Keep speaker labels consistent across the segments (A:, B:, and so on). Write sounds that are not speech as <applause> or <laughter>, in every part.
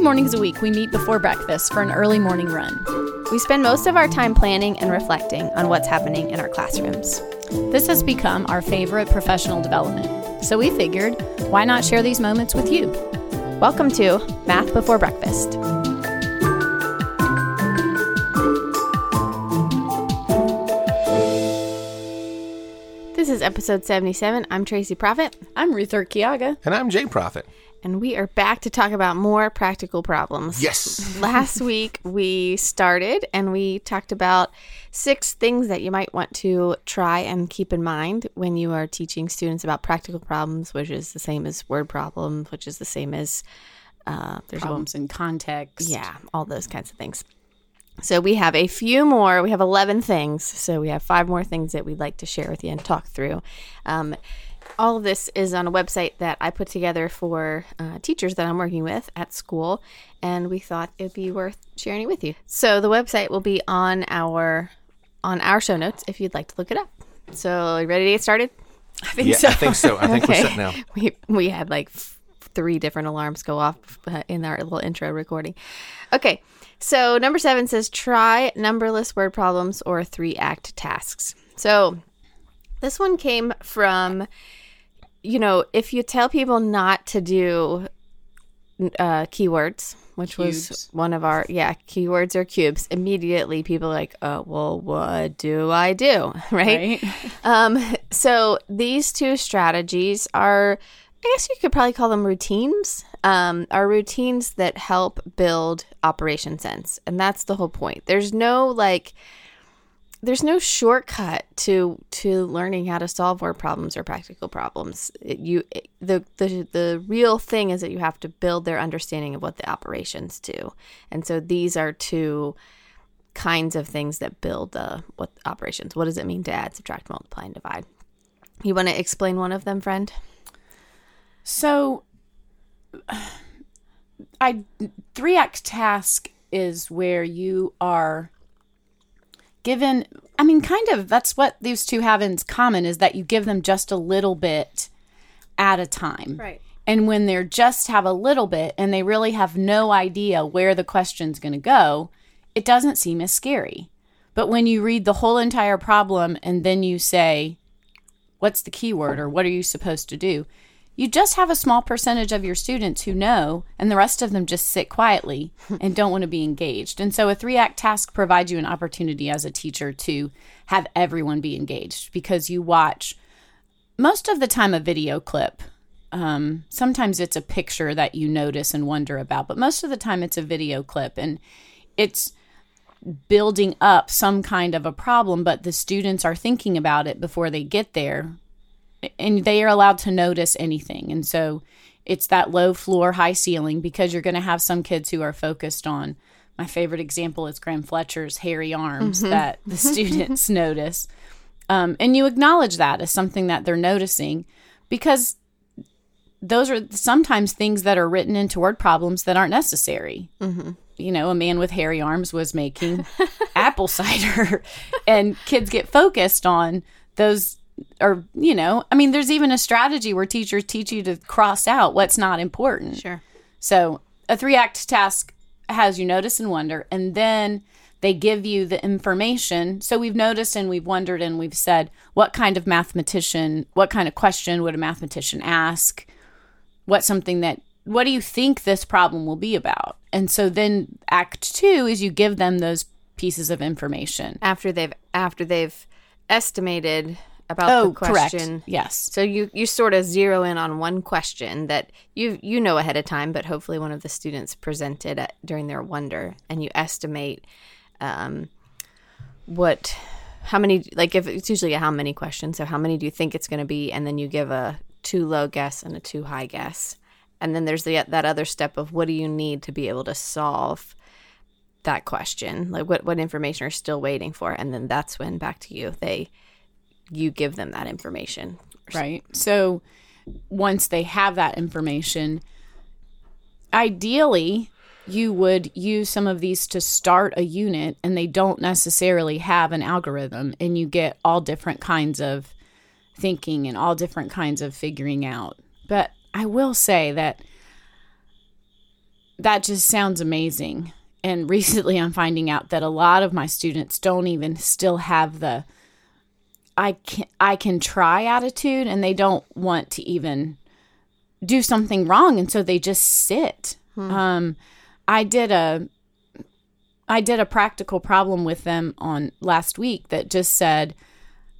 A: Three mornings a week, we meet before breakfast for an early morning run.
B: We spend most of our time planning and reflecting on what's happening in our classrooms.
A: This has become our favorite professional development. So we figured, why not share these moments with you?
B: Welcome to Math Before Breakfast. This is episode 77. I'm Tracy Profit,
A: I'm Ruth Urquiaga.
C: And I'm Jay Profit.
B: And we are back to talk about more practical problems.
C: Yes. <laughs>
B: Last week we started and we talked about six things that you might want to try and keep in mind when you are teaching students about practical problems, which is the same as word problems, which is the same as uh, there's
A: Problems in context.
B: yeah, all those kinds of things. So we have a few more. We have 11 things. So we have five more things that we'd like to share with you and talk through. Um, all of this is on a website that I put together for uh, teachers that I'm working with at school, and we thought it'd be worth sharing it with you. So the website will be on our on our show notes if you'd like to look it up. So you ready to get started? <laughs>
A: I think
C: Yeah,
A: so.
C: I think so. I think we're set now. <laughs>
B: we we had like three different alarms go off uh, in our little intro recording. Okay, so number seven says try numberless word problems or three act tasks. So this one came from, you know, if you tell people not to do uh, keywords, which was one of our yeah keywords or cubes, immediately people are like, oh well, what do I do, <laughs> right?
A: Right?
B: Um, so these two strategies are, I guess you could probably call them routines, um, are routines that help build operation sense. And that's the whole point. There's no like, there's no shortcut to to learning how to solve word problems or practical problems. It- you it- the the the real thing is that you have to build their understanding of what the operations do. And so these are two kinds of things that build the what operations. What does it mean to add, subtract, multiply, and divide? You want to explain one of them, friend?
A: So, <sighs> I three act task is where you are given. I mean, kind of. That's what these two have in common is that you give them just a little bit at a time.
B: Right.
A: And when they're just have a little bit and they really have no idea where the question's going to go, it doesn't seem as scary. But when you read the whole entire problem and then you say, what's the keyword or what are you supposed to do? You just have a small percentage of your students who know, and the rest of them just sit quietly <laughs> and don't want to be engaged. And so a three act task provides you an opportunity as a teacher to have everyone be engaged because you watch most of the time a video clip. Um, sometimes it's a picture that you notice and wonder about, but most of the time it's a video clip and it's building up some kind of a problem, but the students are thinking about it before they get there and they are allowed to notice anything. And so it's that low floor, high ceiling because you're going to have some kids who are focused on. My favorite example is Graham Fletcher's hairy arms that the <laughs> students notice. Um, and you acknowledge that as something that they're noticing because those are sometimes things that are written into word problems that aren't necessary. You know, a man with hairy arms was making apple <laughs> cider, and kids get focused on those. Or, you know, I mean, there's even a strategy where teachers teach you to cross out what's not important.
B: Sure.
A: So a three act task has you notice and wonder, and then they give you the information. So we've noticed and we've wondered and we've said, what kind of mathematician, what kind of question would a mathematician ask? What's something that, what do you think this problem will be about? And so then act two is you give them those pieces of information.
B: After they've after they've estimated about
A: Oh,
B: the question.
A: correct. Yes.
B: So you you sort of zero in on one question that you you know ahead of time, but hopefully one of the students presented at, during their wonder, and you estimate um, what how many like if it's usually a how many questions. So how many do you think it's going to be, and then you give a too low guess and a too high guess, and then there's the that other step of what do you need to be able to solve that question like what what information are you still waiting for and then that's when back to you they you give them that information
A: Right. So once they have that information, ideally, you would use some of these to start a unit and they don't necessarily have an algorithm and you get all different kinds of thinking and all different kinds of figuring out. But I will say that that just sounds amazing. And <laughs> recently I'm finding out that a lot of my students don't even still have the I can I can try attitude and they don't want to even do something wrong and so they just sit. Um I did a I did a practical problem with them on last week that just said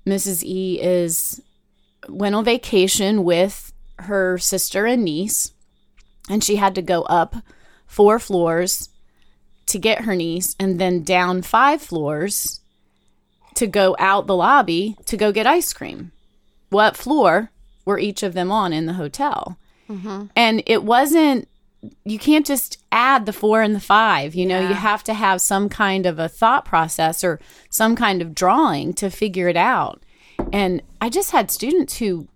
A: Mrs. E is went on vacation with her sister and niece and she had to go up four floors to get her niece and then down five floors to go out the lobby to go get ice cream. What floor were each of them on in the hotel? Mm-hmm. And it wasn't, you can't just add the four and the five. You know, you have to have some kind of a thought process or some kind of drawing to figure it out. And I just had students who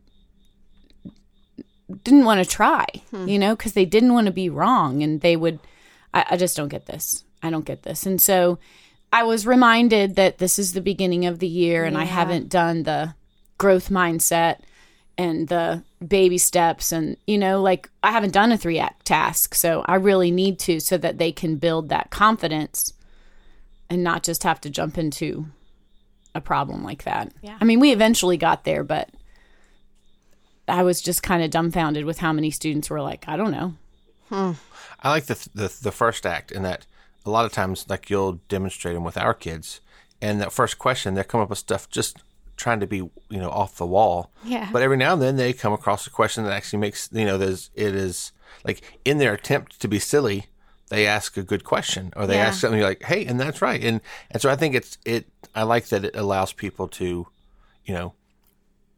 A: didn't want to try, hmm. you know, because they didn't want to be wrong. And they would, I, I just don't get this. I don't get this. And so I was reminded that this is the beginning of the year and I haven't done the growth mindset and the baby steps and you know like I haven't done a 3 act task so I really need to so that they can build that confidence and not just have to jump into a problem like that.
B: Yeah.
A: I mean we eventually got there but I was just kind of dumbfounded with how many students were like I don't know. Hmm.
C: I like the, the the first act in that a lot of times like you'll demonstrate them with our kids, and that first question they're coming up with stuff just trying to be you know off the wall.
B: Yeah.
C: But every now and then they come across a question that actually makes you know there's it is like in their attempt to be silly, they ask a good question or they
B: Yeah.
C: ask something like hey and that's right and and so I think it's it I like that it allows people to you know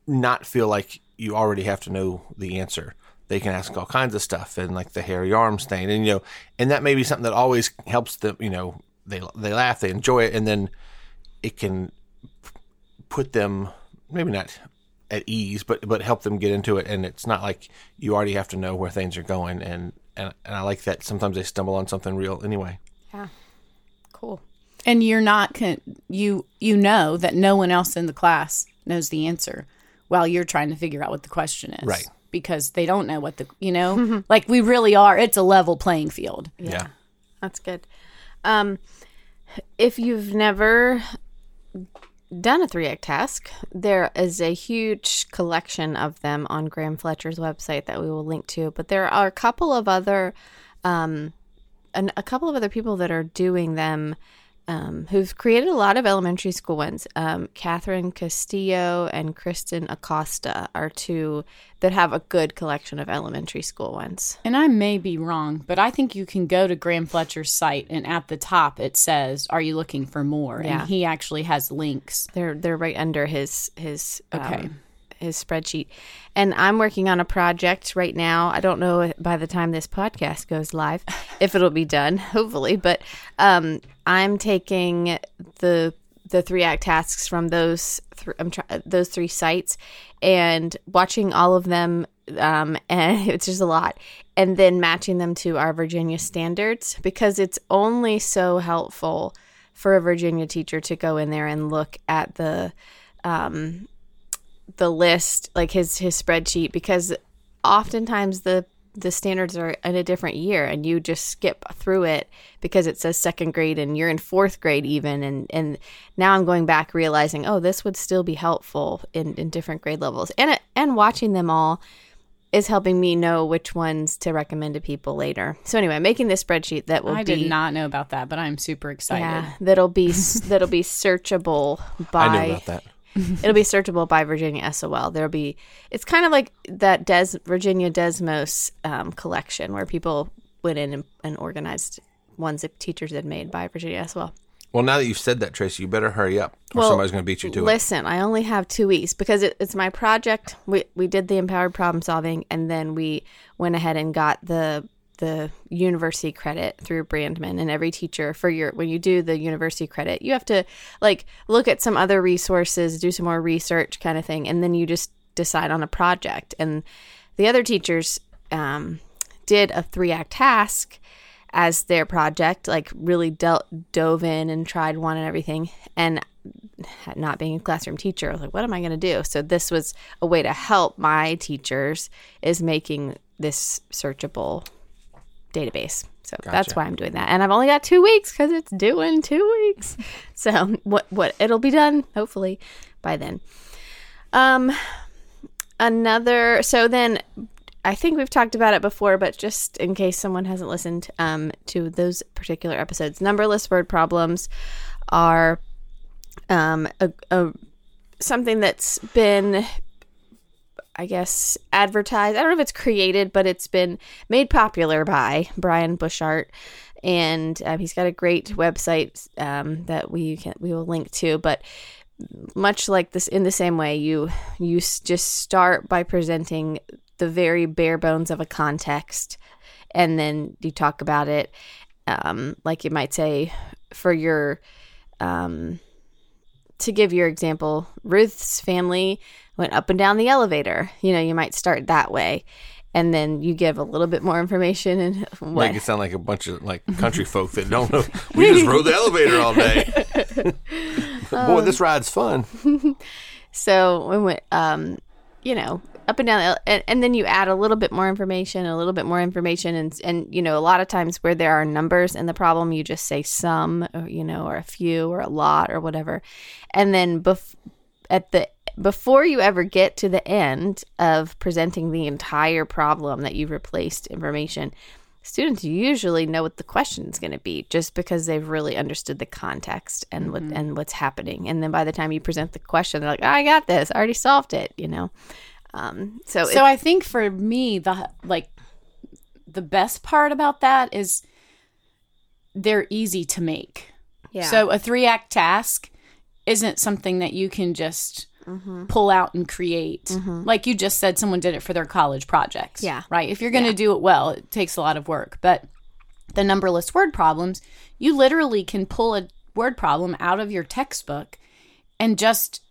C: not feel like you already have to know the answer. They can ask all kinds of stuff and like the hairy arms thing, and you know, and that may be something that always helps them. You know, they they laugh, they enjoy it, and then it can put them maybe not at ease, but but help them get into it. And it's not like you already have to know where things are going. And and, and I like that sometimes they stumble on something real anyway.
B: Yeah. Cool.
A: and you're not con- you you know that no one else in the class knows the answer while you're trying to figure out what the question is
C: Right.
A: Because they don't know what the you know like we really are it's a level playing field
C: Yeah.
B: That's good. Um, if you've never done a three act task, there is a huge collection of them on Graham Fletcher's website that we will link to. But there are a couple of other, um, and a couple of other people that are doing them. Um, who've created a lot of elementary school ones. Um, Catherine Castillo and Kristen Acosta are two that have a good collection of elementary school ones.
A: and i may be wrong but i think you can go to graham fletcher's site and at the top it says are you looking for more
B: Yeah.
A: and he actually has links
B: They're they're right under his his
A: Okay.
B: um, his spreadsheet. And I'm working on a project right now. I don't know by the time this podcast goes live <laughs> if it'll be done, hopefully, but um, I'm taking the the three act tasks from those th- I'm try- those three sites and watching all of them um, <laughs> and it's just a lot and then matching them to our Virginia standards because it's only so helpful for a Virginia teacher to go in there and look at the um, the list, like his his spreadsheet, because oftentimes the the standards are in a different year, and you just skip through it because it says second grade, and you're in fourth grade even, and and now I'm going back realizing, oh, this would still be helpful in in different grade levels, and it, and watching them all is helping me know which ones to recommend to people later. So anyway, making this spreadsheet that will
A: i
B: be
A: did not know about that but i'm super excited.
B: Yeah, that'll be <laughs> that'll be searchable by
C: I knew about that.
B: it'll be searchable by Virginia SOL. There'll be it's kind of like that Des Virginia Desmos um, collection where people went in and, and organized ones that teachers had made by Virginia SOL.
C: Well, now that you've said that, Tracy, you better hurry up, or
B: Well,
C: somebody's going to beat you to it.
B: Listen, I only have two weeks because it, it's my project. We we did the empowered problem solving, and then we went ahead and got the the university credit through Brandman. And every teacher for your when you do the university credit, you have to like look at some other resources, do some more research, kind of thing, and then you just decide on a project. And the other teachers um, did a three act task as their project, like really dealt, dove in and tried one and everything. And not being a classroom teacher, I was like, what am I going to do? So this was a way to help my teachers is making this searchable database. So that's why I'm doing that. And I've only got two weeks because it's due in two weeks. <laughs> so what what it'll be done hopefully by then. Um, another. So then, I think we've talked about it before, but just in case someone hasn't listened um, to those particular episodes, numberless word problems are um, a, a something that's been I guess, advertised. I don't know if it's created, but it's been made popular by Brian Bushart, and um, he's got a great website um, that we can we will link to. But much like this, in the same way, you you just start by presenting the very bare bones of a context, and then you talk about it, um, like you might say, for your. Um, to give your example, Ruth's family went up and down the elevator. You know, you might start that way. And then you give a little bit more information and <laughs> what?
C: Make it sound like a bunch of like country folk that don't know. We just rode the elevator all day. <laughs> Boy, this ride's fun. <laughs>
B: So we went, um, you know, up and down, uh, and, and then you add a little bit more information, a little bit more information, and and you know, a lot of times where there are numbers in the problem, you just say some, or, you know, or a few, or a lot, or whatever, and then bef- at the before you ever get to the end of presenting the entire problem that you've replaced information, students usually know what the question is going to be just because they've really understood the context and what mm-hmm. and what's happening. And then by the time you present the question, they're like, oh, "I got this. I already solved it." You know. Um, so
A: So I think for me, the like the best part about that is they're easy to make.
B: yeah.
A: So a three act task isn't something that you can just
B: Mm-hmm.
A: pull out and create. Like you just said, someone did it for their college projects.
B: Yeah.
A: Right. If you're going to do it well, it takes a lot of work. But the numberless word problems, you literally can pull a word problem out of your textbook and just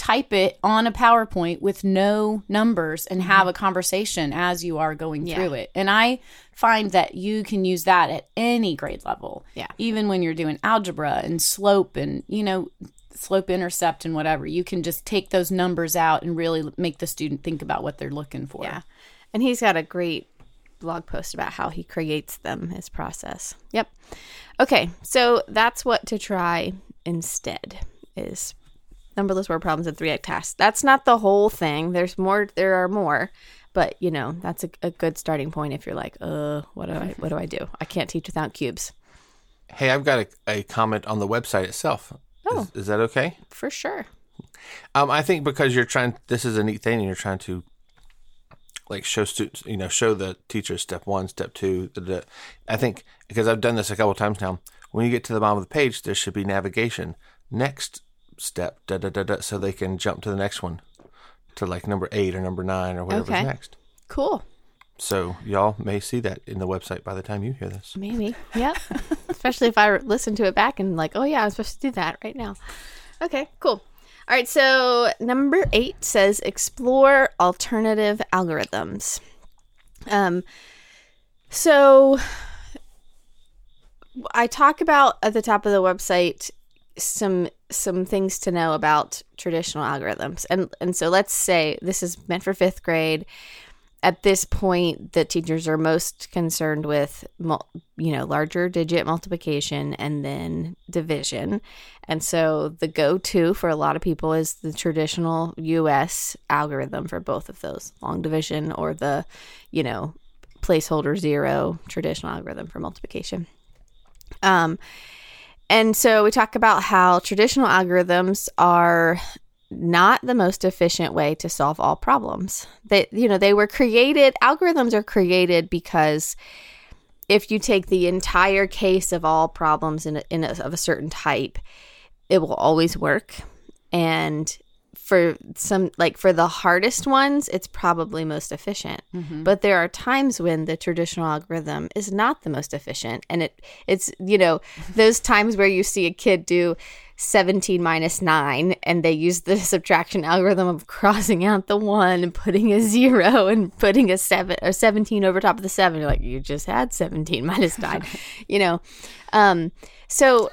A: type it on a PowerPoint with no numbers and have a conversation as you are going.
B: Yeah.
A: through it. And I find that you can use that at any grade level.
B: Yeah.
A: Even when you're doing algebra and slope and, you know, slope intercept and whatever, you can just take those numbers out and really make the student think about what they're looking for.
B: Yeah. And he's got a great blog post about how he creates them, his process. Yep. Okay. So that's what to try instead is numberless word problems and three act tasks. That's not the whole thing. There's more there are more. But you know, that's a, a good starting point if you're like, uh, what do I what do I do? I can't teach without cubes.
C: Hey, I've got a, a comment on the website itself.
B: Oh.
C: Is, is that okay?
B: For sure.
C: Um, I think because you're trying, this is a neat thing, and you're trying to like show students, you know, show the teachers step one, step two. Da, da. I think because I've done this a couple of times now. When you get to the bottom of the page, there should be navigation. Next step, da da da da, so they can jump to the next one, to like number eight or number nine or whatever's
B: Okay.
C: next.
B: Cool.
C: So y'all may see that in the website by the time you hear this.
B: Maybe. yeah. <laughs> Especially if I listen to it back and like, oh yeah, I'm supposed to do that right now. Okay, cool. All right, so number eight says explore alternative algorithms. Um, so I talk about at the top of the website some some things to know about traditional algorithms, and and so let's say this is meant for fifth grade. At this point the teachers are most concerned with you know larger digit multiplication and then division. And so the go-to for a lot of people is the traditional us algorithm for both of those long division or the you know placeholder zero traditional algorithm for multiplication. Um and so we talk about how traditional algorithms are not the most efficient way to solve all problems. They you know, they were created algorithms are created because if you take the entire case of all problems in a, in a, of a certain type, it will always work. And for some like for the hardest ones, it's probably most efficient. But there are times when the traditional algorithm is not the most efficient. And it it's you know, <laughs> those times where you see a kid do 17 minus 9 and they use the <laughs> subtraction algorithm of crossing out the 1 and putting a 0 and putting a 7 or 17 over top of the 7 you're like you just had 17 <laughs> minus 9 you know? Um so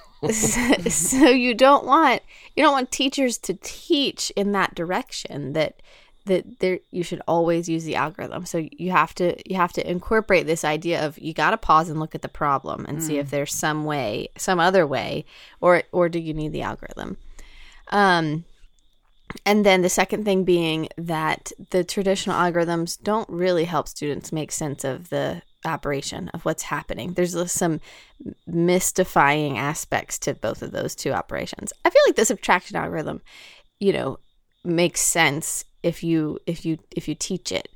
B: so you don't want you don't want teachers to teach in that direction that that there you should always use the algorithm. So you have to you have to incorporate this idea of you got to pause and look at the problem and see if there's some way, some other way, or or do you need the algorithm? Um, and then the second thing being that the traditional algorithms don't really help students make sense of the operation of what's happening. There's some mystifying aspects to both of those two operations. I feel like the subtraction algorithm, you know, makes sense if you if you if you teach it.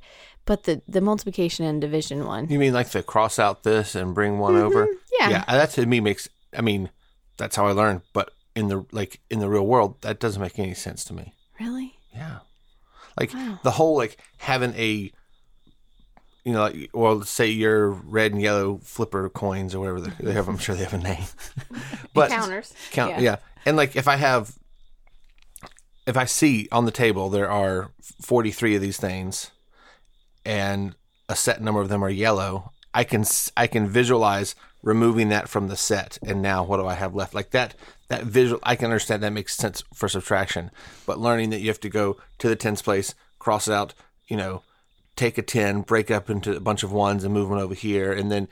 B: But the the multiplication and division one,
C: You mean like the cross out this and bring one over? Mm-hmm.
B: yeah.
C: Yeah, uh, that to me makes. I mean, that's how I learned. But in the like in the real world, that doesn't make any sense to me.
B: really?
C: Yeah, like the whole like having a, you know, like let's say your red and yellow flipper coins or whatever they they have. I'm sure they have a name. <laughs> but
B: Counters.
C: count
A: Yeah.
C: yeah. and like if i have if i see on the table there are 43 of these things and a set number of them are yellow i can I can visualize removing that from the set and now what do i have left like that that visual i can understand that makes sense for subtraction but learning that you have to go to the tens place cross it out you know take a 10 break up into a bunch of ones and move one over here and then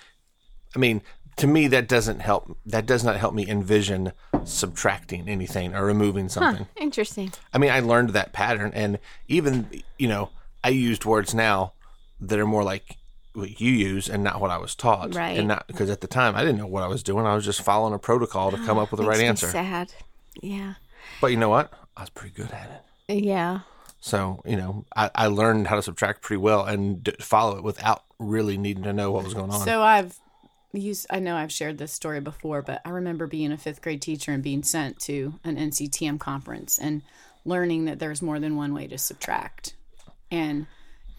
C: I mean, to me, that doesn't help. That does not help me envision subtracting anything or removing something.
B: Interesting.
C: I mean, I learned that pattern, and even you know, I used words now that are more like what you use and not what I was taught,
B: Right.
C: And not because at the time I didn't know what I was doing. I was just following a protocol to come ah, up with the right answer.
B: Sad. Yeah.
C: But you know what? I was pretty good at it.
B: Yeah.
C: So you know, I, I learned how to subtract pretty well and d- follow it without really needing to know what was going on.
A: So I've used, I know I've shared this story before, but I remember being a fifth grade teacher and being sent to an NCTM conference and learning that there's more than one way to subtract. And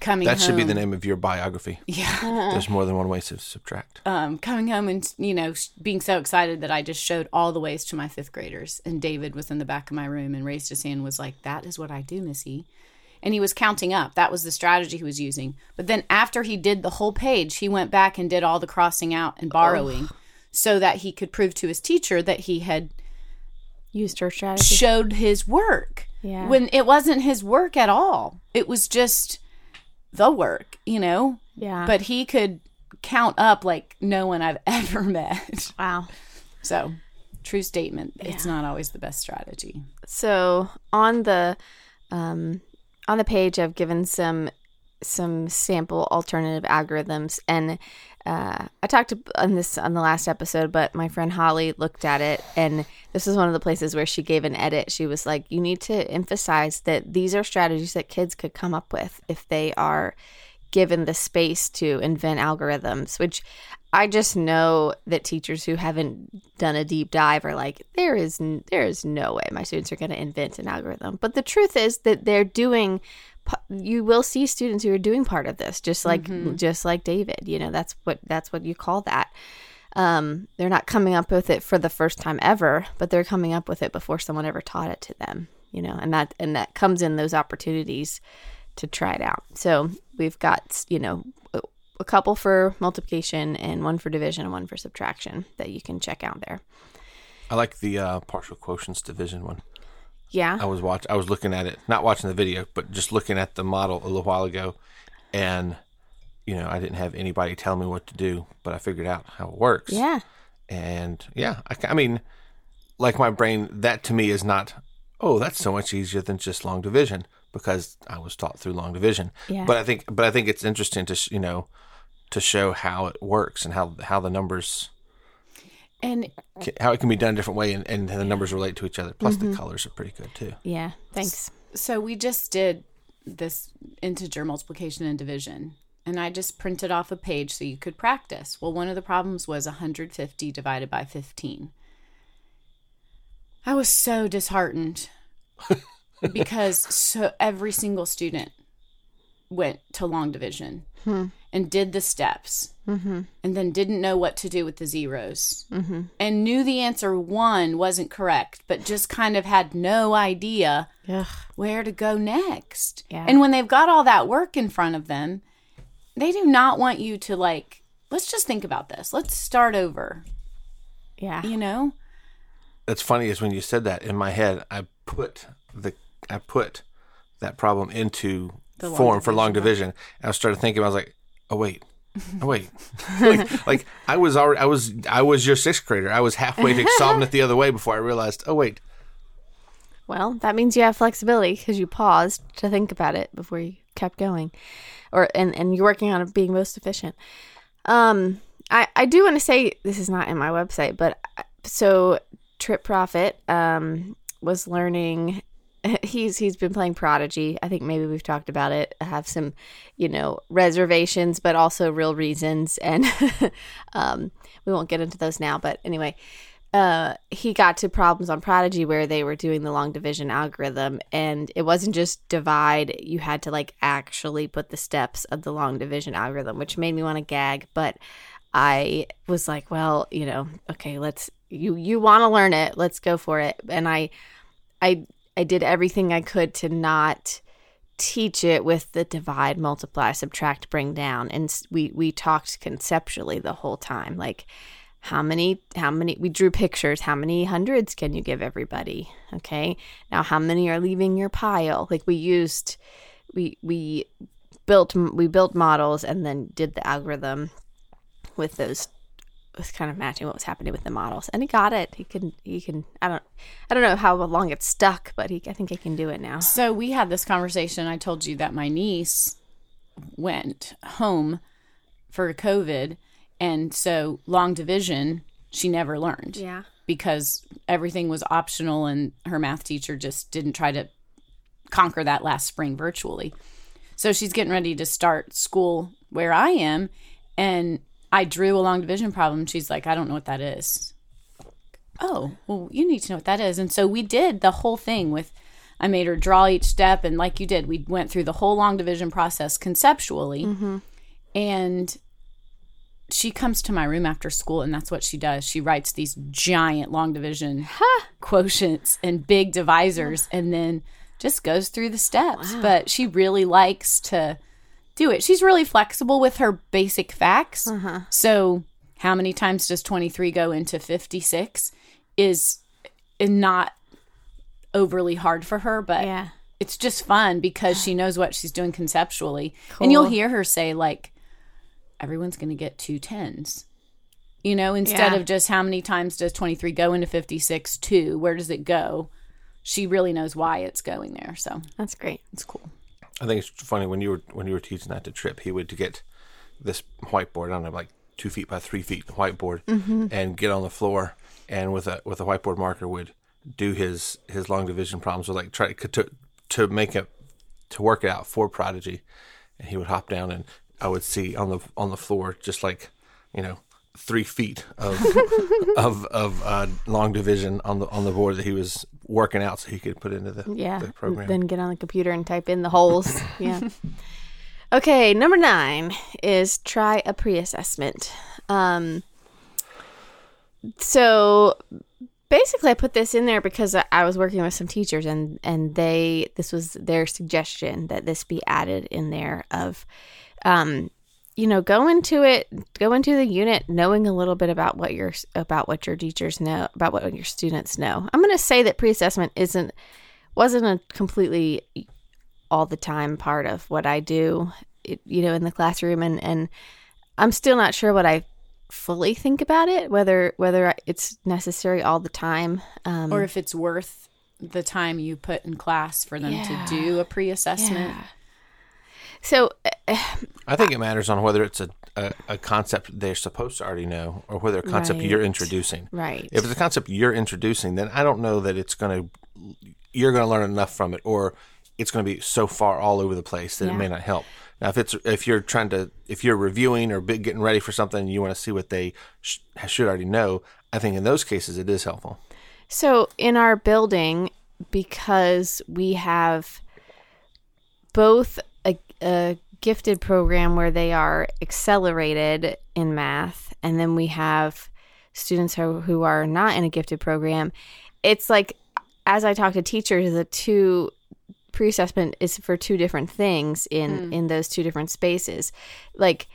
A: coming
C: that should be the name of your biography.
A: Yeah.
C: There's more than one way to subtract.
A: um, coming home and you know being so excited that I just showed all the ways to my fifth graders. And David was in the back of my room and raised his hand, and was like, "That is what I do, Missy." And he was counting up. That was the strategy he was using. But then after he did the whole page, he went back and did all the crossing out and borrowing, so that he could prove to his teacher that he had
B: Used her strategy.
A: showed his work.
B: Yeah.
A: When it wasn't his work at all. It was just the work, you know.
B: Yeah.
A: But he could count up like no one I've <laughs> ever met.
B: wow.
A: So, true statement. It's not always the best strategy.
B: So on the um, on the page, I've given some some sample alternative algorithms, and uh, I talked on this on the last episode. But my friend Holly looked at it, and this is one of the places where she gave an edit. She was like, "You need to emphasize that these are strategies that kids could come up with if they are." given the space to invent algorithms, which I just know that teachers who haven't done a deep dive are like, there is there is no way my students are going to invent an algorithm. But the truth is that they're doing. P- You will see students who are doing part of this, just like just like David. You know, that's what that's what you call that. Um, they're not coming up with it for the first time ever, but they're coming up with it before someone ever taught it to them. You know, and that and that comes in those opportunities to try it out. So we've got, you know, a, a couple for multiplication and one for division and one for subtraction that you can check out there.
C: I like the uh, partial quotients division one.
B: Yeah.
C: I was watch. I was looking at it, not watching the video, but just looking at the model a little while ago, and you know, I didn't have anybody tell me what to do, but I figured out how it works.
B: Yeah.
C: And yeah, I, I mean, like my brain, that to me is not. Oh, that's so much easier than just long division because I was taught through long division.
B: Yeah.
C: But I think, but I think it's interesting to you know, to show how it works and how how the numbers
A: And
C: how it can be done a different way and, and the numbers relate to each other. Plus, the mm-hmm. colors are pretty good too.
B: Yeah. Thanks.
A: so we just did this integer multiplication and division. And I just printed off a page so you could practice. Well, one of the problems was 150 divided by 15. I was so disheartened <laughs> because so every single student went to long division hmm. and did the steps and then didn't know what to do with the zeros and knew the answer one wasn't correct, but just kind of had no idea
B: Ugh.
A: where to go next.
B: Yeah.
A: And when they've got all that work in front of them, they do not want you to like, let's just think about this. Let's start over,
B: Yeah.
A: you know?
C: That's funny is when you said that in my head, I put the I put that problem into form for long division. And I started thinking, I was like, oh wait, oh wait, <laughs> like, like I was already, I was, I was your sixth grader. I was halfway to <laughs> solving it the other way before I realized, oh wait,
B: Well, that means you have flexibility because you paused to think about it before you kept going, or and and you're working on it being most efficient. Um, I I do want to say this is not in my website, but uh, so Trip Profit um was learning. <laughs> He's he's been playing Prodigy. I think maybe we've talked about it. I have some, you know, reservations, but also real reasons, and <laughs> um, we won't get into those now. But anyway, uh, he got to problems on Prodigy where they were doing the long division algorithm, and it wasn't just divide. You had to like actually put the steps of the long division algorithm, which made me want to gag. But I was like, well, you know, okay, let's you you want to learn it, let's go for it. And I, I, I did everything I could to not teach it with the divide, multiply, subtract, bring down, and we we talked conceptually the whole time, like how many how many we drew pictures. How many hundreds can you give everybody? Okay. Now how many are leaving your pile? Like we used we we built we built models and then did the algorithm with those was kind of matching what was happening with the models and he got it he can he can i don't i don't know how long it stuck but he i think he can do it now
A: So we had this conversation. I told you that my niece went home for COVID, and so long division she never learned.
B: yeah
A: because everything was optional and her math teacher just didn't try to conquer that last spring virtually. So she's getting ready to start school where I am and I drew a long division problem. She's like, I don't know what that is. Oh, well, you need to know what that is. And so we did the whole thing with I made her draw each step and like you did, we went through the whole long division process conceptually. Mm-hmm. And she comes to my room after school and that's what she does. She writes these giant long division quotients and big divisors and then just goes through the steps. But she really likes to do it. She's really flexible with her basic facts. Uh-huh. So, how many times does 23 go into 56 is not overly hard for her, but
B: yeah
A: it's just fun because she <sighs> knows what she's doing conceptually. And you'll hear her say, like, everyone's going to get two tens. You know, instead
B: Yeah.
A: of just how many times does 23 go into 56, two, where does it go? She really knows why it's going there. So
B: that's great
A: it's cool.
C: I think it's funny when you were when you were teaching that to Trip, he would to get this whiteboard. I don't know, like two feet by three feet whiteboard, mm-hmm. and get on the floor and with a with a whiteboard marker would do his his long division problems or like try to to make it to work it out for Prodigy, and he would hop down and I would see on the on the floor just like you know three feet of <laughs> of of uh, long division on the on the board that he was working out so he could put into the,
B: Yeah.
C: the program.
B: Then get on the computer and type in the holes. <laughs> Yeah. okay, number nine is try a pre-assessment. Um, so basically, I put this in there because I- I was working with some teachers, and and they this was their suggestion that this be added in there of, um, you know, go into it, go into the unit knowing a little bit about what your about what your teachers know, about what your students know. I'm going to say that pre-assessment isn't wasn't a completely all the time part of what I do, it, you know, in the classroom, and and I'm still not sure what I fully think about it, whether whether it's necessary all the time. Um,
A: Or if it's worth the time you put in class for them
B: Yeah.
A: to do a pre assessment.
B: Yeah. So uh,
C: I think it matters on whether it's a, a, a concept they're supposed to already know or whether a concept you're introducing.
B: right,
C: If it's a concept you're introducing, then I don't know that it's going to, you're going to learn enough from it or it's going to be so far all over the place that it may not help. Now, if it's, if you're trying to, if you're reviewing or getting ready for something and you want to see what they sh- should already know, I think in those cases it is helpful.
B: So in our building, because we have both a, gifted program where they are accelerated in math, and then we have students who, who are not in a gifted program, it's like as I talk to teachers, the two pre-assessment is for two different things in hmm. in those two different spaces. Like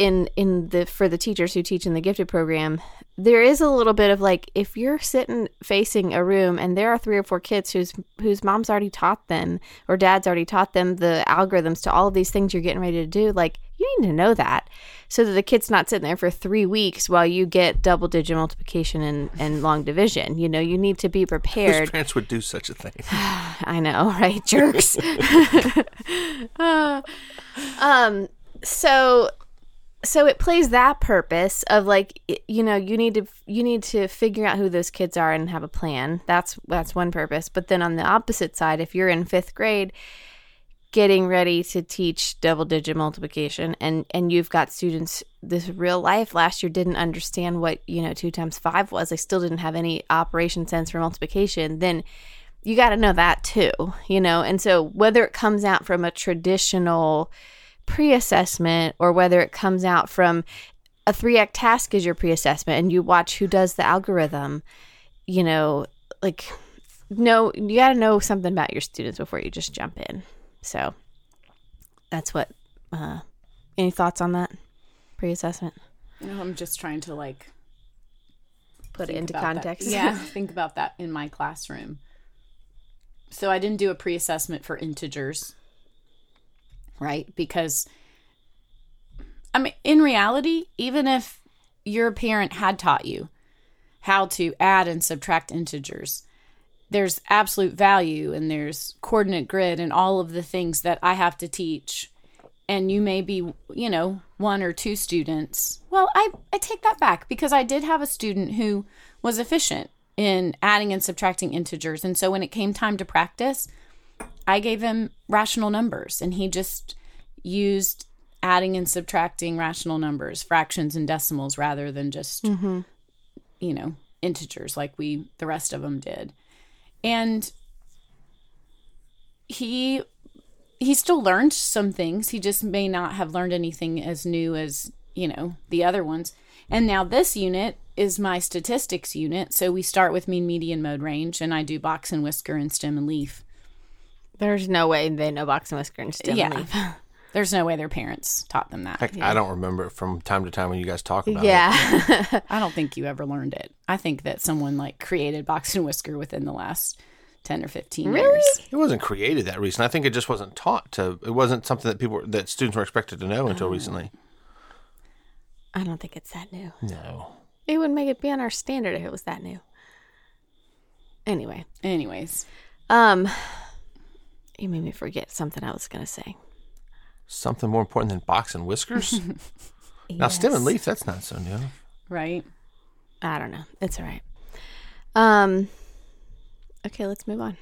B: in in the for the teachers who teach in the gifted program, there is a little bit of like if you're sitting facing a room and there are three or four kids whose whose mom's already taught them or dad's already taught them the algorithms to all of these things you're getting ready to do, like you need to know that so that the kid's not sitting there for three weeks while you get double digit multiplication and, and long division. You know, you need to be
C: Whose
B: prepared.
C: parents would do such a thing? <sighs>
B: I know, right? <laughs> Jerks. <laughs> Uh, um so so it plays that purpose of like you know you need to you need to figure out who those kids are and have a plan. That's that's one purpose. But then on the opposite side if you're in fifth grade getting ready to teach double digit multiplication and and you've got students this real life last year didn't understand what you know two times five was. They still didn't have any operation sense for multiplication then you got to know that too you know? And so whether it comes out from a traditional pre-assessment or whether it comes out from a three act task is your pre-assessment and you watch who does the algorithm you know like no you got to know something about your students before you just jump in so that's what uh any thoughts on that pre-assessment
A: You know, I'm just trying to like
B: put it into
A: about that.
B: context
A: Yeah, <laughs> think about that in my classroom. So I didn't do a pre-assessment for integers, right? Because I mean, in reality, even if your parent had taught you how to add and subtract integers, there's absolute value and there's coordinate grid and all of the things that I have to teach. And you may be, you know, one or two students. Well, I, I take that back because I did have a student who was efficient in adding and subtracting integers. And so when it came time to practice, I gave him rational numbers and he just used adding and subtracting rational numbers, fractions and decimals rather than just mm-hmm. you know, integers like we the rest of them did. And he he still learned some things. He just may not have learned anything as new as, you know, the other ones. And now this unit is my statistics unit. So we start with mean, median, mode, range, and I do box and whisker and stem and leaf.
B: There's no way they know box and whisker and stem
A: Yeah.
B: leaf. <laughs>
A: There's no way their parents taught them that.
C: Heck, I don't remember it from time to time when you guys talk about it.
B: yeah
A: I don't think you ever learned it. I think that someone like created box and whisker within the last 10 or 15
B: Really?
A: years.
C: It wasn't created that recent. I think it just wasn't taught to. It wasn't something that people that students were expected to know until
B: Oh.
C: recently.
B: i don't think it's that new
C: No.
B: it would make it be on our standard if it was that new anyway
A: Anyways,
B: um you made me forget something i was gonna say
C: Something more important than box <laughs> and whiskers? Now, stem and leaf, that's not so new.
A: right?
B: I don't know. It's all right. Um. Okay, let's move on.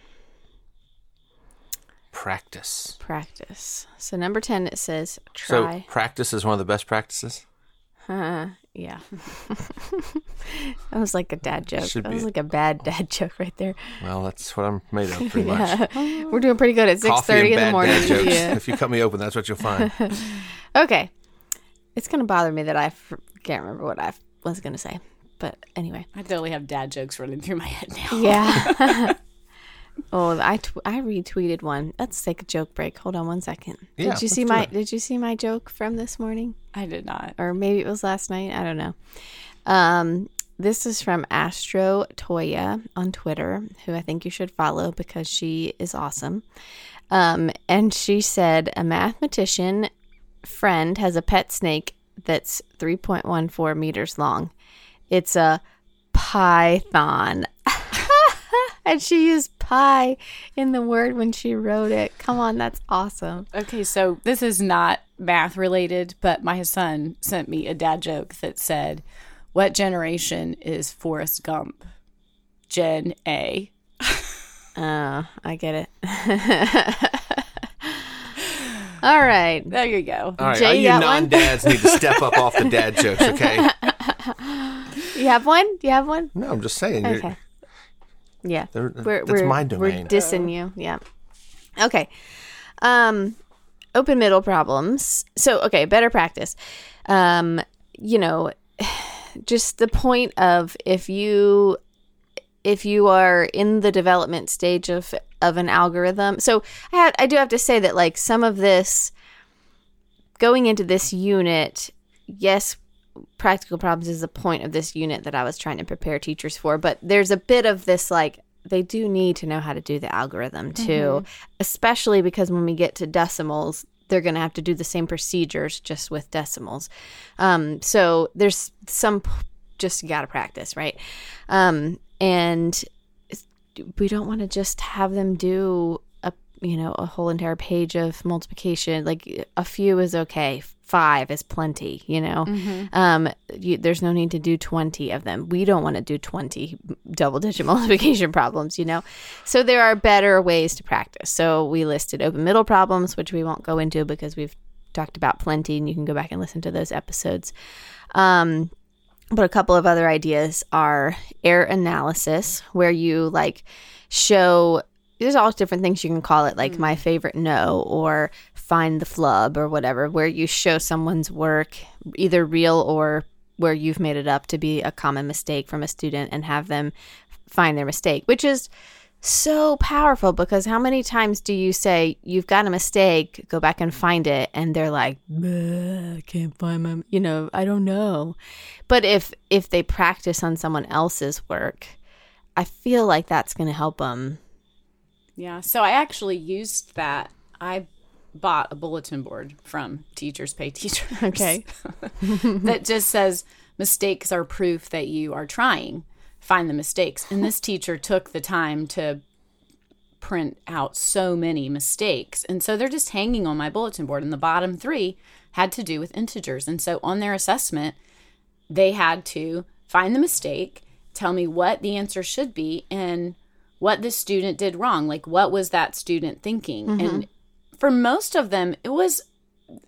C: Practice.
B: Practice. So number ten, it says try.
C: So, practice is one of the best practices. <laughs>
B: uh, yeah. <laughs> that was like a dad joke.
C: Should
B: that
C: be.
B: was like a bad oh. dad <laughs> joke right there.
C: Well, that's what I'm made of, pretty <laughs> much.
B: We're doing pretty good at six
C: Coffee
B: thirty
C: and
B: in the
C: bad
B: morning.
C: dad jokes.
B: Yeah.
C: If you cut me open, that's what you'll find.
B: Okay. It's gonna bother me that I f- can't remember what I f- was gonna say, but anyway.
A: I totally have dad jokes running through my head now.
B: Yeah. Oh, I tw- I retweeted one. Let's take a joke break. Hold on one second.
C: Yeah,
B: did you see my
C: it.
B: Did you see my joke from this morning?
A: I did not.
B: or maybe it was last night. I don't know. Um, this is from Astro Toya on Twitter, who I think you should follow because she is awesome. Um, and she said a mathematician friend has a pet snake that's 3.14 meters long. It's a python. <laughs> and she used pi in the word when she wrote it. Come on, that's awesome.
A: Okay, so this is not math related, but my son sent me a dad joke that said, What generation is Forrest Gump? Gen A. <laughs>
B: Oh, I get it. <laughs> All right.
A: There you go.
C: All right,
B: Jay,
C: all
B: you
C: you non dads need to step up off the dad jokes, okay? <laughs>
B: You have one? You have one?
C: No, I'm just saying. you're-
B: Okay. Yeah.
C: They're- that's my domain.
B: We're dissing you. Yeah. Okay. Um open middle problems. So, okay, better practice. Um, you know, just the point of if you if you are in the development stage of of an algorithm. So, I have, I do have to say that like some of this going into this unit yes, practical problems is the point of this unit that I was trying to prepare teachers for, but there's a bit of this like they do need to know how to do the algorithm too, especially because when we get to decimals, they're going to have to do the same procedures just with decimals. Um, so there's some just got to practice, right? Um, and we don't want to just have them do a you know a whole entire page of multiplication. Like a few is okay. Five is plenty, you know. Um, you, there's no need to do 20 of them. We don't want to do 20 double digit <laughs> multiplication problems, you know. So there are better ways to practice. So we listed open middle problems, which we won't go into because we've talked about plenty, and you can go back and listen to those episodes. Um, but a couple of other ideas are error analysis, where you like show there's all different things you can call it, like my favorite no or find the flub or whatever, where you show someone's work, either real or where you've made it up to be a common mistake from a student and have them find their mistake, which is so powerful because how many times do you say you've got a mistake go back and find it and they're like i can't find my you know i don't know but if if they practice on someone else's work i feel like that's going to help them
A: Yeah. So I actually used that. I bought a bulletin board from Teachers Pay Teachers.
B: Okay. <laughs>
A: that just says mistakes are proof that you are trying. Find the mistakes. And this teacher took the time to print out so many mistakes. And so they're just hanging on my bulletin board. And the bottom three had to do with integers. And so on their assessment, they had to find the mistake, tell me what the answer should be, and what the student did wrong. Like, what was that student thinking? Mm-hmm. And for most of them, it was,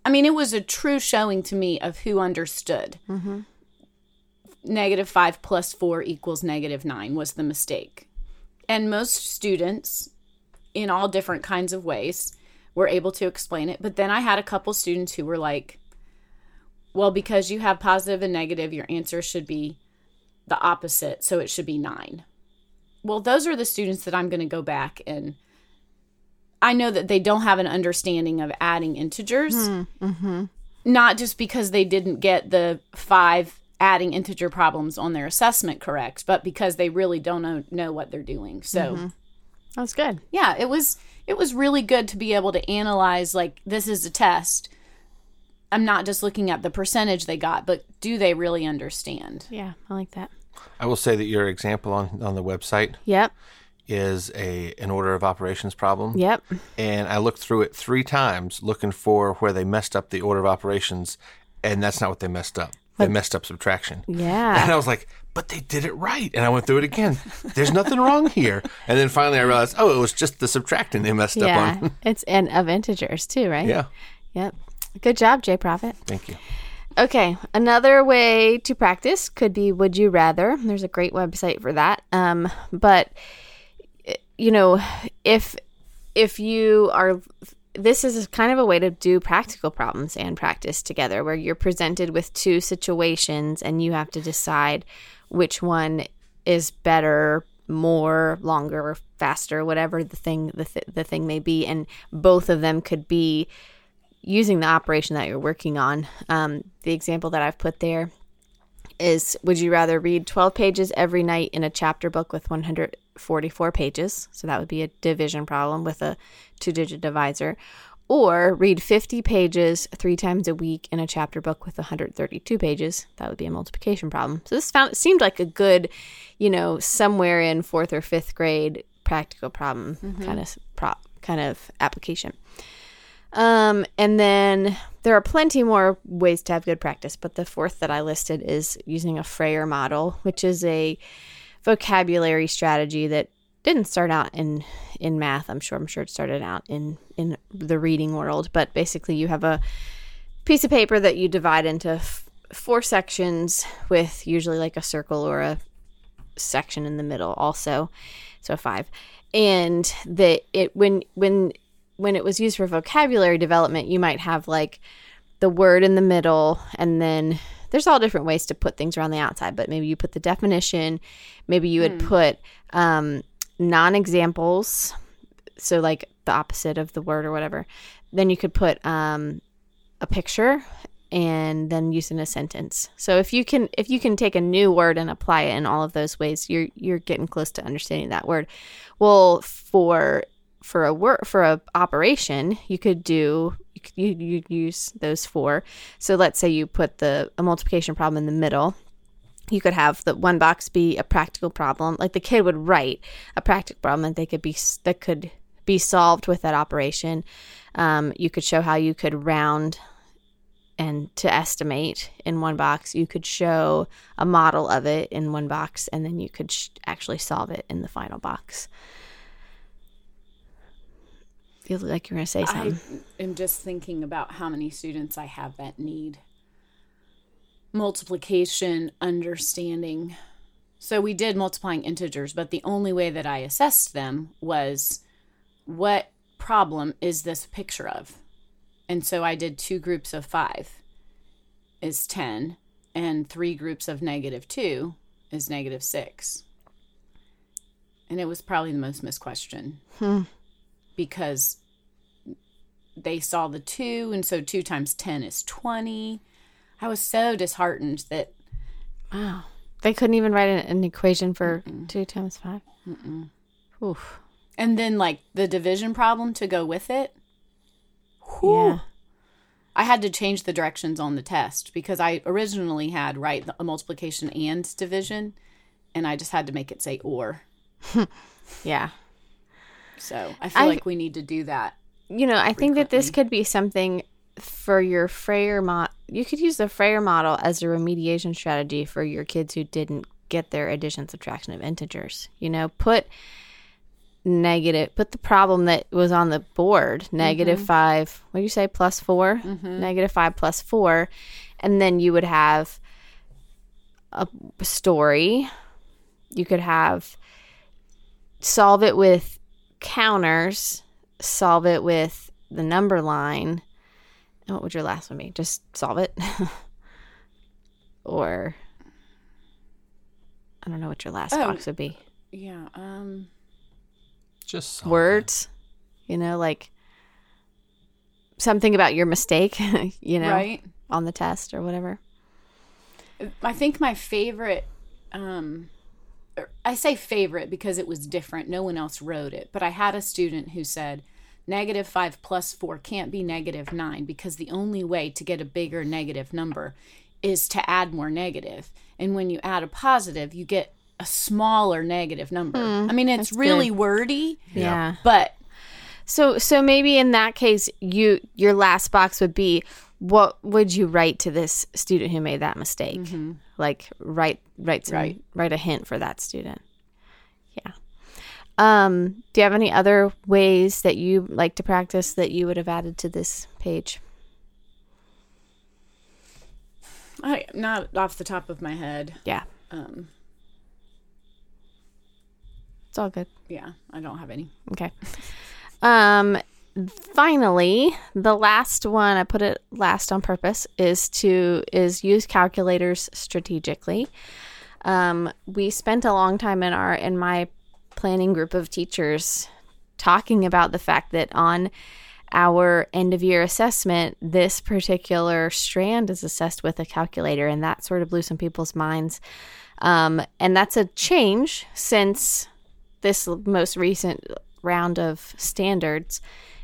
A: I mean, it was a true showing to me of who understood. Mm-hmm. Negative five plus four equals negative nine was the mistake. And most students, in all different kinds of ways, were able to explain it. But then I had a couple students who were like, well, because you have positive and negative, your answer should be the opposite. So it should be nine. Well, those are the students that I'm going to go back and I know that they don't have an understanding of adding integers. Hmm, mm-hmm. Not just because they didn't get the five adding integer problems on their assessment correct, but because they really don't know, know what they're doing. So, mm-hmm.
B: that's good
A: yeah, it was it was really good to be able to analyze like this is a test. I'm not just looking at the percentage they got, but do they really understand?
B: yeah i like that
C: I will say that your example on, on the website
B: yep
C: is a an order of operations problem.
B: yep
C: And I looked through it three times looking for where they messed up the order of operations, and that's not what they messed up. They messed up subtraction.
B: yeah
C: And I was like, but they did it right. And I went through it again. There's nothing wrong here. And then finally I realized, oh, it was just the subtracting they messed
B: yeah
C: up on. <laughs>
B: it's and of integers too right
C: yeah.
B: yep good job jay Profit
C: Thank you.
B: Okay, another way to practice could be Would You Rather. There's a great website for that. Um, but you know, if if you are this is kind of a way to do practical problems and practice together where you're presented with two situations and you have to decide which one is better more longer faster whatever the thing the, th- the thing may be and both of them could be using the operation that you're working on. Um, the example that I've put there is Would you rather read 12 pages every night in a chapter book with 144 pages? So that would be a division problem with a two digit divisor. Or read 50 pages three times a week in a chapter book with 132 pages. That would be a multiplication problem. So this found, seemed like a good, you know, somewhere in fourth or fifth grade practical problem mm-hmm. kind of prop, kind of application. Um, and then there are plenty more ways to have good practice, but the fourth that I listed is using a Frayer model, which is a vocabulary strategy that didn't start out in in math. I'm sure I'm sure it started out in in the reading world, but basically you have a piece of paper that you divide into f- four sections with usually like a circle or a section in the middle also so five and the it when when when it was used for vocabulary development you might have like the word in the middle and then there's all different ways to put things around the outside but maybe you put the definition maybe you would put um, non-examples so like the opposite of the word or whatever then you could put um, a picture and then use in a sentence. So if you can if you can take a new word and apply it in all of those ways, you're you're getting close to understanding that word. Well, for for a work for a operation, you could do you you, use those four. So let's say you put the a multiplication problem in the middle. You could have the one box be a practical problem, like the kid would write a practical problem that they could be that could be solved with that operation. Um, you could show how you could round and to estimate in one box. You could show a model of it in one box, and then you could sh- actually solve it in the final box. Feels like you're going to say something.
A: I am just thinking about how many students I have that need multiplication understanding. So we did multiplying integers, but the only way that I assessed them was what problem is this picture of? And so I did two groups of five is 10, and three groups of negative two is negative six. And it was probably the most missed question
B: Hmm.
A: because they saw the two, and so two times 10 is 20. I was so disheartened that
B: Wow. They couldn't even write an, an equation for two times 5 Oof.
A: And then like the division problem to go with it.
B: Yeah.
A: I had to change the directions on the test because I originally had write a multiplication and division, and I just had to make it say or. <laughs>
B: Yeah.
A: So I feel
B: I-
A: like we need to do that.
B: You know, I think that this could be something for your Frayer mod. You could use the Frayer model as a remediation strategy for your kids who didn't get their addition subtraction of integers. You know, put negative, put the problem that was on the board, negative mm-hmm. five, what do you say, plus 4 mm-hmm. Negative five plus four, and then you would have a story. You could have solve it with counters, solve it with the number line. And what would your last one be? Just solve it? <laughs> or I don't know what your last
A: Oh.
B: box would be.
A: Yeah. Um.
C: Just solve
B: Words, you know, like something about your mistake, <laughs> you know,
A: Right.
B: on the test or whatever.
A: I think my favorite, um, or I say favorite because it was different. No one else wrote it, but I had a student who said negative five plus four can't be negative nine because the only way to get a bigger negative number is to add more negative. And when you add a positive, you get a smaller negative number. Hmm, I mean, it's really wordy,
B: Yeah.
A: but
B: So so maybe in that case you your last box would be what would you write to this student who made that mistake? Mm-hmm. Like write write some,
A: Right.
B: write a hint for that student. Yeah. Um, do you have any other ways that you like to practice that you would have added to this page?
A: I not off the top of my head.
B: Yeah.
A: Um,
B: It's all good.
A: yeah, I don't have any.
B: Okay. Um finally, the last one I put it last on purpose is to is use calculators strategically. Um we spent a long time in our in my planning group of teachers talking about the fact that on our end of year assessment, this particular strand is assessed with a calculator, and that sort of blew some people's minds. Um, and that's a change since this most recent round of standards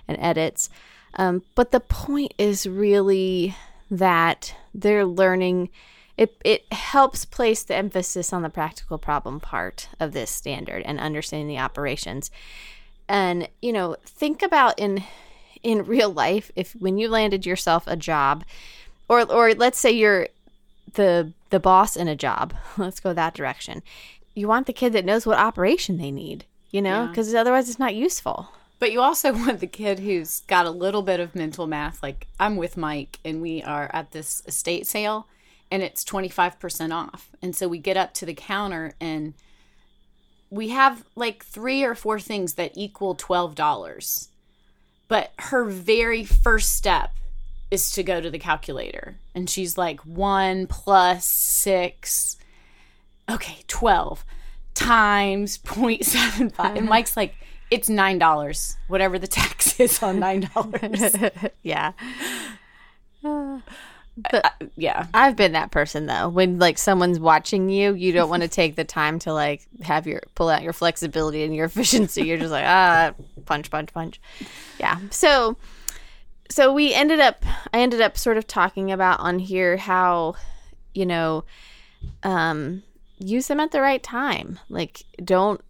B: and edits. Um, but the point is really that they're learning. It, it helps place the emphasis on the practical problem part of this standard and understanding the operations. And you know, think about in in real life if when you landed yourself a job, or or let's say you're the the boss in a job. <laughs> Let's go that direction. You want the kid that knows what operation they need, you know,
A: Yeah.
B: because otherwise it's not useful.
A: But you also <laughs> want the kid who's got a little bit of mental math. Like I'm with Mike and we are at this estate sale and it's 25% off. And so we get up to the counter and we have like three or four things that equal $12. But her very first step is to go to the calculator. And she's like, one plus six. Okay, 12 times <laughs> 0.75. And <laughs> Mike's like, it's $9, whatever the <laughs> tax is on $9. <laughs>
B: yeah.
A: yeah.
B: I've been that person though. When like someone's watching you, you don't want to take the time to like have your pull out your flexibility and your <laughs> efficiency. You're just like ah, punch, punch, punch. Yeah. So, so we ended up. I ended up sort of talking about on here how, you know, um, use them at the right time. Like don't.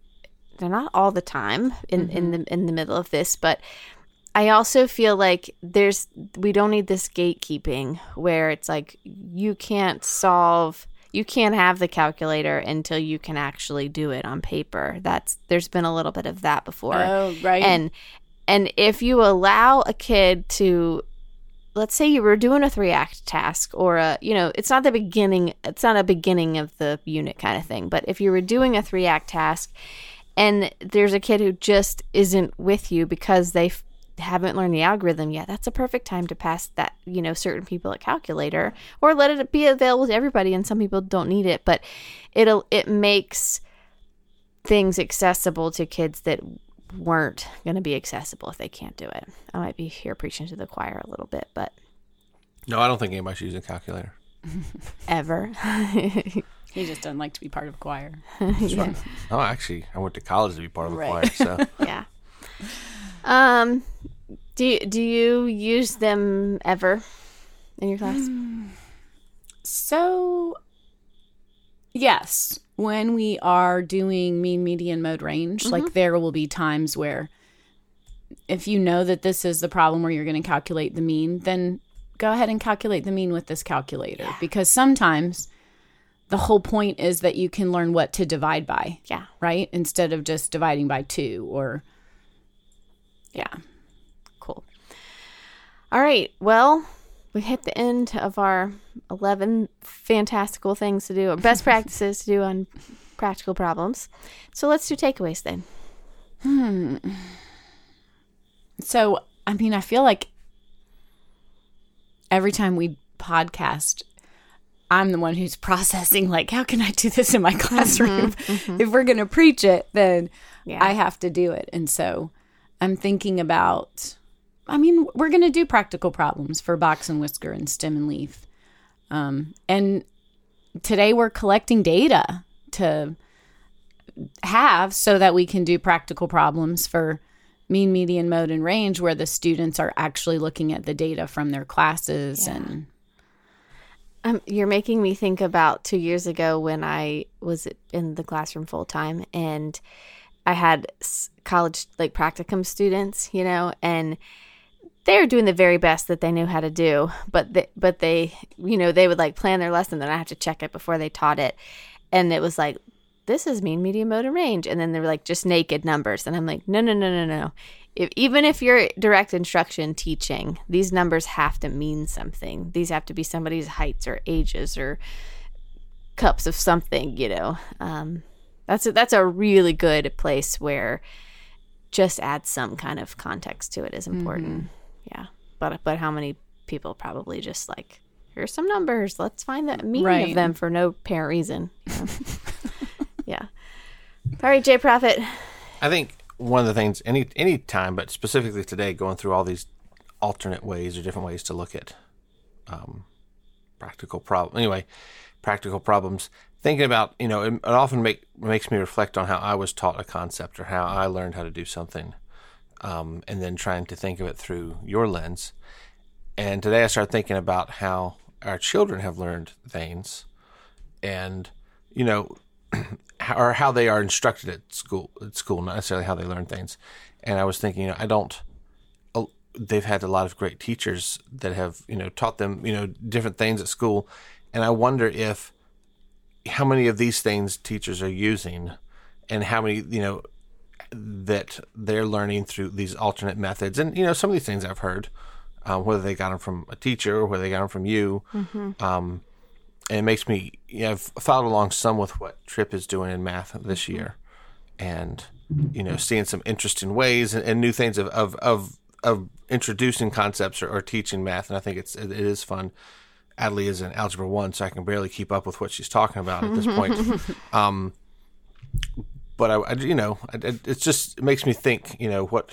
B: They're not all the time in in mm-hmm. the in the middle of this, but I also feel like there's we don't need this gatekeeping where it's like you can't solve you can't have the calculator until you can actually do it on paper. That's there's been a little bit of that before.
A: Oh, right.
B: And and if you allow a kid to let's say you were doing a three act task or a you know it's not the beginning it's not a beginning of the unit kind of thing but if you were doing a three act task and there's a kid who just isn't with you because they f- haven't learned the algorithm yet. That's a perfect time to pass that you know certain people a calculator or let it be available to everybody and some people don't need it but it'll it makes things accessible to kids that weren't going to be accessible if they can't do it. I might be here preaching to the choir a little bit but
C: No, I don't think anybody should use a calculator. <laughs>
B: ever <laughs>
A: He just doesn't like to be part of choir. <laughs>
B: yeah.
C: Oh, actually, I went to college to be part of the
A: Right.
C: choir. So <laughs>
B: yeah um do do you use them ever in your class
A: So, yes, when we are doing mean, median, mode range, like there will be times where if you know that this is the problem where you're going to calculate the mean, then go ahead and calculate the mean with this calculator because sometimes the whole point is that you can learn what to divide by,
B: yeah
A: right? Instead of just dividing by two or, yeah.
B: Cool. All right. Well, we hit the end of our 11 fantastical things to do, or best <laughs> practices to do on practical problems. So let's do takeaways then. Hmm.
A: So, I mean, I feel like every time we podcast, I'm the one who's processing, like, how can I do this in my classroom? If we're going to preach it, then
B: Yeah.
A: I have to do it. And so I'm thinking about, I mean, we're going to do practical problems for box and whisker and stem and leaf. Um, and today we're collecting data to have so that we can do practical problems for mean, median, mode, and range where the students are actually looking at the data from their classes and
B: Um, you're making me think about two years ago when I was in the classroom full time and I had college like practicum students, you know, and they were doing the very best that they knew how to do, but they, but they, you know, they would like plan their lesson, then I have to check it before they taught it, and it was like, this is mean, medium, mode, and range, and then they were like just naked numbers, and I'm like, no, no, no, no, no. If, even if you're direct instruction teaching, these numbers have to mean something. These have to be somebody's heights or ages or cups of something, you know. Um, that's a, that's a really good place where just add some kind of context to it is important. Yeah, but but how many people probably just like here's some numbers. Let's find the meaning
A: Right.
B: of them for no apparent reason. you know? <laughs> yeah. All right, Jay Profit.
C: I think one of the things any any time, but specifically today, going through all these alternate ways or different ways to look at um, practical problem. Anyway, practical problems. Thinking about you know, it, it often make makes me reflect on how I was taught a concept or how I learned how to do something, um, and then trying to think of it through your lens. And today I started thinking about how our children have learned things, and you know, <clears throat> or how they are instructed at school at school, not necessarily how they learn things. And I was thinking, you know, I don't. They've had a lot of great teachers that have, you know, taught them, you know, different things at school, and I wonder if how many of these things teachers are using, and how many, you know, that they're learning through these alternate methods. And you know, some of these things I've heard, um, whether they got them from a teacher or whether they got them from you. Um, and it makes me you know, I've followed along some with what Trip is doing in math this year, and you know seeing some interesting ways and, and new things of of of, of introducing concepts or, or teaching math, and I think it's it, it is fun. Adley is in algebra one, so I can barely keep up with what she's talking about at this point. <laughs> um, but I, I- you know, I, it's just it makes me think. You know what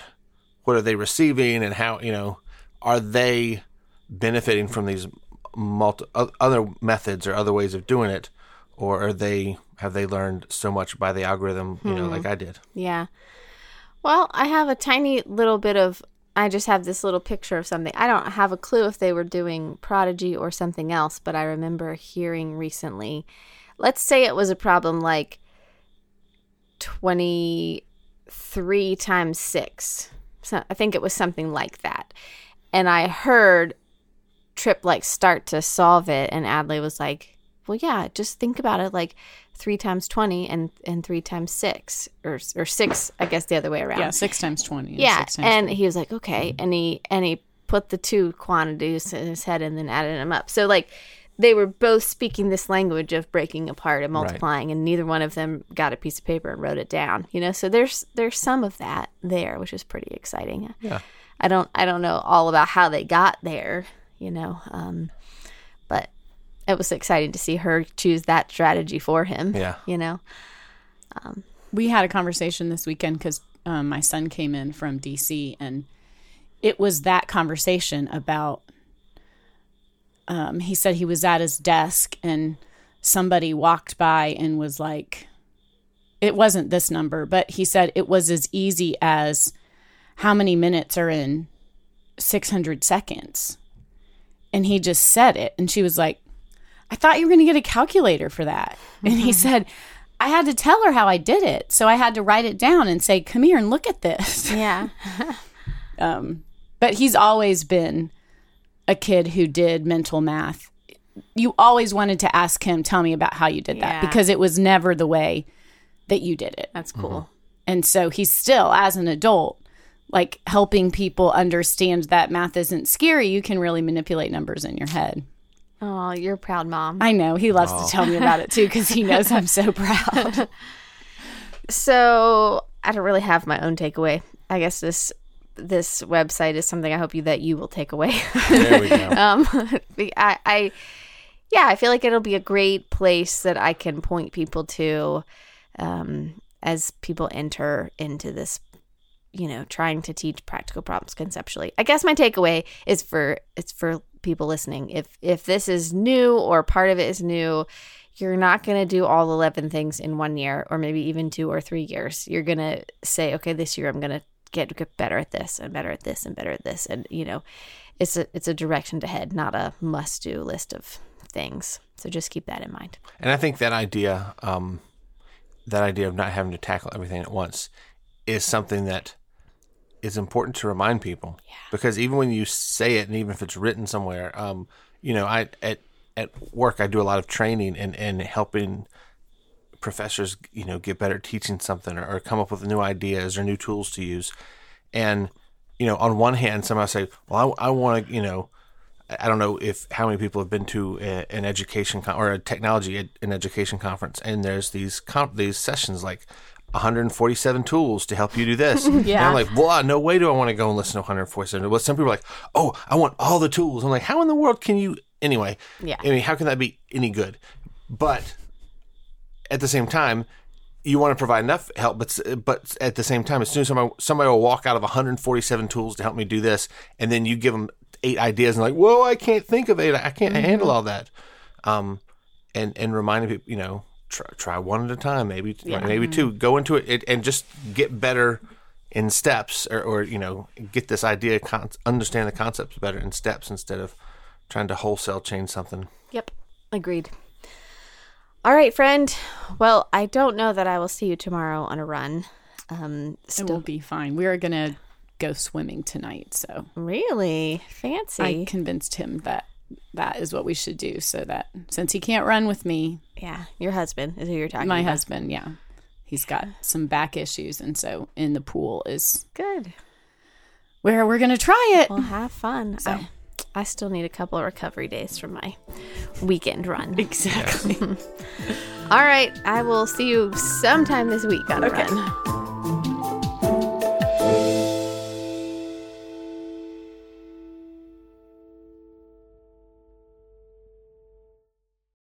C: what are they receiving and how you know are they benefiting from these multi- other methods or other ways of doing it, or are they have they learned so much by the algorithm? You know, like hmm. I did.
B: Yeah. Well, I have a tiny little bit of. I just have this little picture of something. I don't have a clue if they were doing Prodigy or something else, but I remember hearing recently. Let's say it was a problem like 23 times 6. So I think it was something like that. And I heard Trip like start to solve it and Adley was like, "Well, yeah, just think about it like 3 times 20 and and 3 times 6 or or 6, I guess the other way around."
A: Yeah, six times twenty. and
B: Yeah,
A: six times
B: and he was like, "Okay," mm-hmm. and he and he put the two quantities in his head and then added them up. So like they were both speaking this language of breaking apart and multiplying, and neither one of them got a piece of paper and wrote it down. You know, so there's there's some of that there, which is pretty exciting.
C: Yeah.
B: I don't I don't know all about how they got there, you know, um, but it was exciting to see her choose that strategy for him.
C: Yeah.
B: you know.
A: we had a conversation this weekend because um, my son came in from DC, and it was that conversation about. Um, he said he was at his desk, and somebody walked by and was like, "It wasn't this number," but he said it was as easy as how many minutes are in six hundred seconds, and he just said it, and she was like, I thought you were going to get a calculator for that. And he said, I had to tell her how I did it. So I had to write it down and say, come here and look at this. <laughs>
B: Yeah,
A: Um, but he's always been a kid who did mental math. You always wanted to ask him, tell me about how you did that because it was never the way that you did it.
B: that's cool.
A: And so he's still, as an adult, like helping people understand that math isn't scary. You can really manipulate numbers in your head.
B: Oh, you're a proud mom.
A: I know he loves to tell me about it too because he <laughs> knows I'm so proud.
B: So I don't really have my own takeaway. I guess this this website is something I hope you that you will take away.
C: There we go. <laughs>
B: um, I, I yeah, I feel like it'll be a great place that I can point people to um, as people enter into this. You know, trying to teach practical problems conceptually. I guess my takeaway is for it's for people listening. If if this is new or part of it is new, you're not going to do all 11 things in one year or maybe even two or three years. You're going to say, okay, this year I'm going to get, better at this and better at this and better at this. And, you know, it's a, it's a direction to head, not a must do list of things. So just keep that in mind.
C: And I think that idea, um, that idea of not having to tackle everything at once, is something that is important to remind people. Yeah. Because even when you say it, and even if it's written somewhere, um, you know, I at at work I do a lot of training and and helping professors, you know, get better teaching something or, or come up with new ideas or new tools to use. And you know, on one hand, somebody say, "Well, I, I want to," you know. I don't know if how many people have been to a, an education con- or a technology ed- an education conference, and there's these comp- these sessions like 147 tools to help you do this. <laughs> And
A: Yeah.
C: I'm like, well, no way do I want to go and listen to 147. But some people are like, oh, I want all the tools. I'm like, how in the world can you? Anyway,
B: Yeah.
C: I mean, how can that be any good? But at the same time, you want to provide enough help, but but at the same time, as soon as somebody somebody will walk out of 147 tools to help me do this, and then you give them eight ideas and like, whoa, I can't think of eight, I can't handle all that. Um, and and reminding people, you know, try, try one at a time, maybe maybe two, go into it, it and just get better in steps, or, or you know, get this idea, con- understand the concepts better in steps instead of trying to wholesale change something.
B: Yep. Agreed. All right, friend. Well, I don't know that I will see you tomorrow on a run. Um,
A: It
B: still
A: will be fine. We're gonna go swimming tonight, so
B: really fancy.
A: I convinced him that that is what we should do. So that since he can't run with me,
B: yeah, your husband is who you're talking
A: my
B: about.
A: husband, yeah, he's got some back issues, and so in the pool is
B: Good.
A: where we're gonna try it.
B: Well, have fun. I, I still need a couple of recovery days from my weekend run. <laughs>
A: Exactly. <laughs>
B: All right, I will see you sometime this week on a
A: Okay.
B: run.